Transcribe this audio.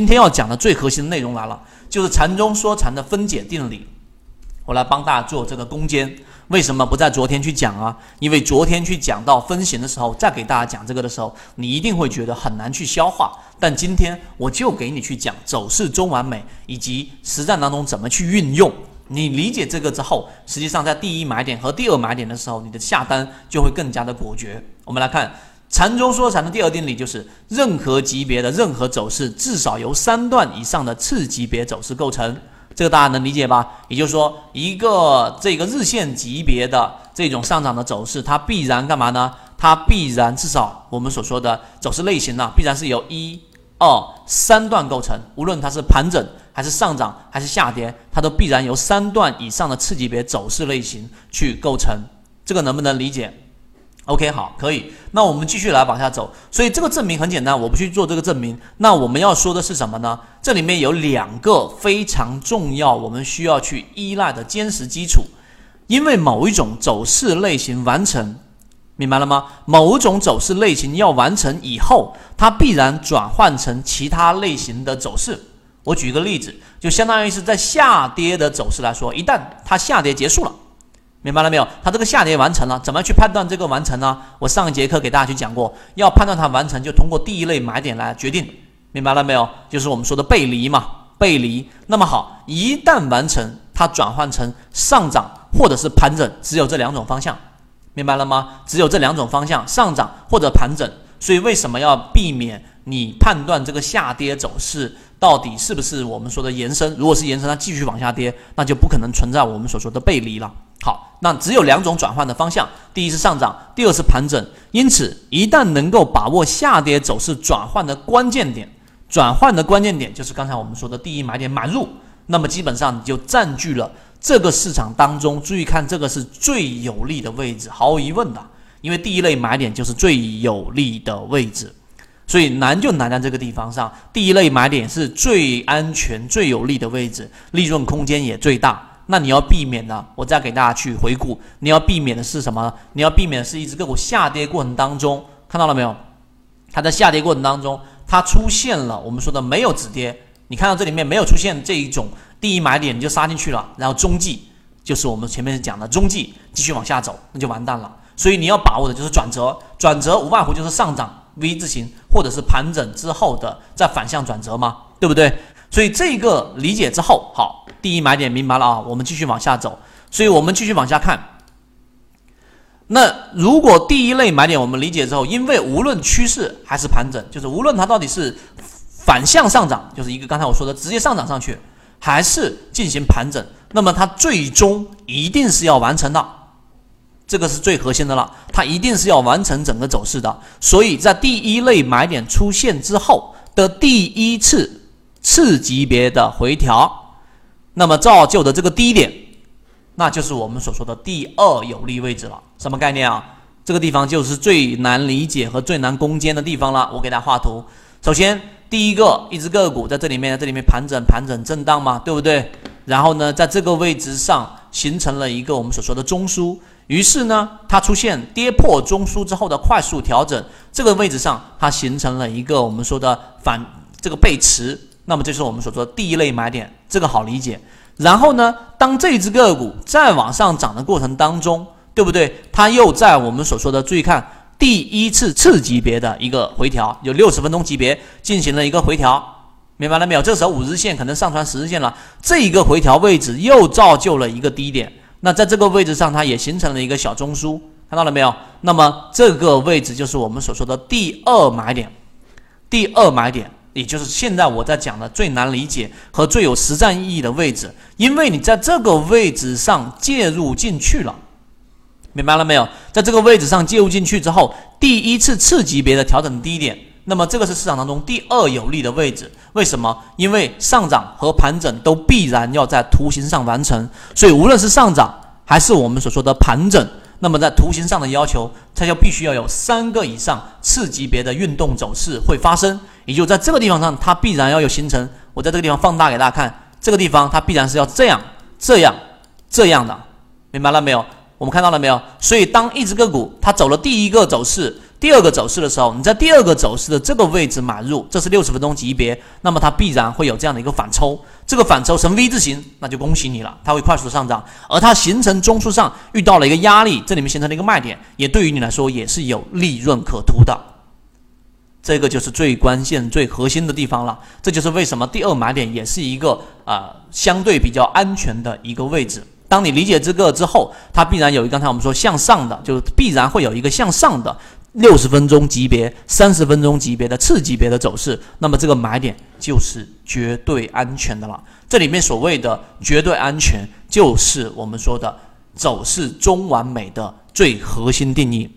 今天要讲的最核心的内容来了，就是禅中说禅的分解定理。我来帮大家做这个攻坚。为什么不在昨天去讲啊？因为昨天去讲到分型的时候，再给大家讲这个的时候，你一定会觉得很难去消化。但今天我就给你去讲走势中完美以及实战当中怎么去运用。你理解这个之后，实际上在第一买点和第二买点的时候，你的下单就会更加的果决。我们来看。禅中说禅的第二定理就是，任何级别的任何走势至少由三段以上的次级别走势构成，这个大家能理解吧？也就是说，一个这个日线级别的这种上涨的走势，它必然干嘛呢？它必然至少我们所说的走势类型呢，必然是由一、二、三段构成。无论它是盘整还是上涨还是下跌，它都必然由三段以上的次级别走势类型去构成。这个能不能理解？OK，好，可以。那我们继续来往下走。所以这个证明很简单，我不去做这个证明。那我们要说的是什么呢？这里面有两个非常重要，我们需要去依赖的坚实基础。因为某一种走势类型完成，明白了吗？某种走势类型要完成以后，它必然转换成其他类型的走势。我举一个例子，就相当于是在下跌的走势来说，一旦它下跌结束了。明白了没有？它这个下跌完成了，怎么去判断这个完成呢？我上一节课给大家去讲过，要判断它完成，就通过第一类买点来决定。明白了没有？就是我们说的背离嘛，背离。那么好，一旦完成，它转换成上涨或者是盘整，只有这两种方向。明白了吗？只有这两种方向，上涨或者盘整。所以为什么要避免你判断这个下跌走势到底是不是我们说的延伸？如果是延伸，它继续往下跌，那就不可能存在我们所说的背离了。那只有两种转换的方向，第一是上涨，第二是盘整。因此，一旦能够把握下跌走势转换的关键点，转换的关键点就是刚才我们说的第一买点买入，那么基本上你就占据了这个市场当中。注意看，这个是最有利的位置，毫无疑问的，因为第一类买点就是最有利的位置，所以难就难在这个地方上。第一类买点是最安全、最有利的位置，利润空间也最大。那你要避免的，我再给大家去回顾。你要避免的是什么？你要避免的是一只个股下跌过程当中，看到了没有？它在下跌过程当中，它出现了我们说的没有止跌。你看到这里面没有出现这一种第一买点，你就杀进去了，然后中继就是我们前面讲的中继继续往下走，那就完蛋了。所以你要把握的就是转折，转折无外乎就是上涨 V 字形，或者是盘整之后的再反向转折嘛，对不对？所以这个理解之后，好，第一买点明白了啊，我们继续往下走。所以我们继续往下看。那如果第一类买点我们理解之后，因为无论趋势还是盘整，就是无论它到底是反向上涨，就是一个刚才我说的直接上涨上去，还是进行盘整，那么它最终一定是要完成的，这个是最核心的了，它一定是要完成整个走势的。所以在第一类买点出现之后的第一次。次级别的回调，那么造就的这个低点，那就是我们所说的第二有利位置了。什么概念啊？这个地方就是最难理解和最难攻坚的地方了。我给大家画图。首先，第一个，一只个股在这里面，这里面盘整、盘整、震荡嘛，对不对？然后呢，在这个位置上形成了一个我们所说的中枢，于是呢，它出现跌破中枢之后的快速调整，这个位置上它形成了一个我们说的反这个背驰。那么这是我们所说的第一类买点，这个好理解。然后呢，当这只个股再往上涨的过程当中，对不对？它又在我们所说的注意看第一次次级别的一个回调，有六十分钟级别进行了一个回调，明白了没有？这时候五日线可能上穿十日线了，这一个回调位置又造就了一个低点。那在这个位置上，它也形成了一个小中枢，看到了没有？那么这个位置就是我们所说的第二买点，第二买点。也就是现在我在讲的最难理解和最有实战意义的位置，因为你在这个位置上介入进去了，明白了没有？在这个位置上介入进去之后，第一次次级别的调整低点，那么这个是市场当中第二有利的位置。为什么？因为上涨和盘整都必然要在图形上完成，所以无论是上涨还是我们所说的盘整。那么在图形上的要求，它就必须要有三个以上次级别的运动走势会发生，也就在这个地方上，它必然要有形成。我在这个地方放大给大家看，这个地方它必然是要这样、这样、这样的，明白了没有？我们看到了没有？所以当一只个股它走了第一个走势，第二个走势的时候，你在第二个走势的这个位置买入，这是六十分钟级别，那么它必然会有这样的一个反抽，这个反抽成 V 字形，那就恭喜你了，它会快速上涨。而它形成中枢上遇到了一个压力，这里面形成了一个卖点，也对于你来说也是有利润可图的。这个就是最关键、最核心的地方了。这就是为什么第二买点也是一个啊相对比较安全的一个位置。当你理解这个之后，它必然有一刚才我们说向上的，就是必然会有一个向上的六十分钟级别、三十分钟级别的次级别的走势。那么这个买点就是绝对安全的了。这里面所谓的绝对安全，就是我们说的走势中完美的最核心定义。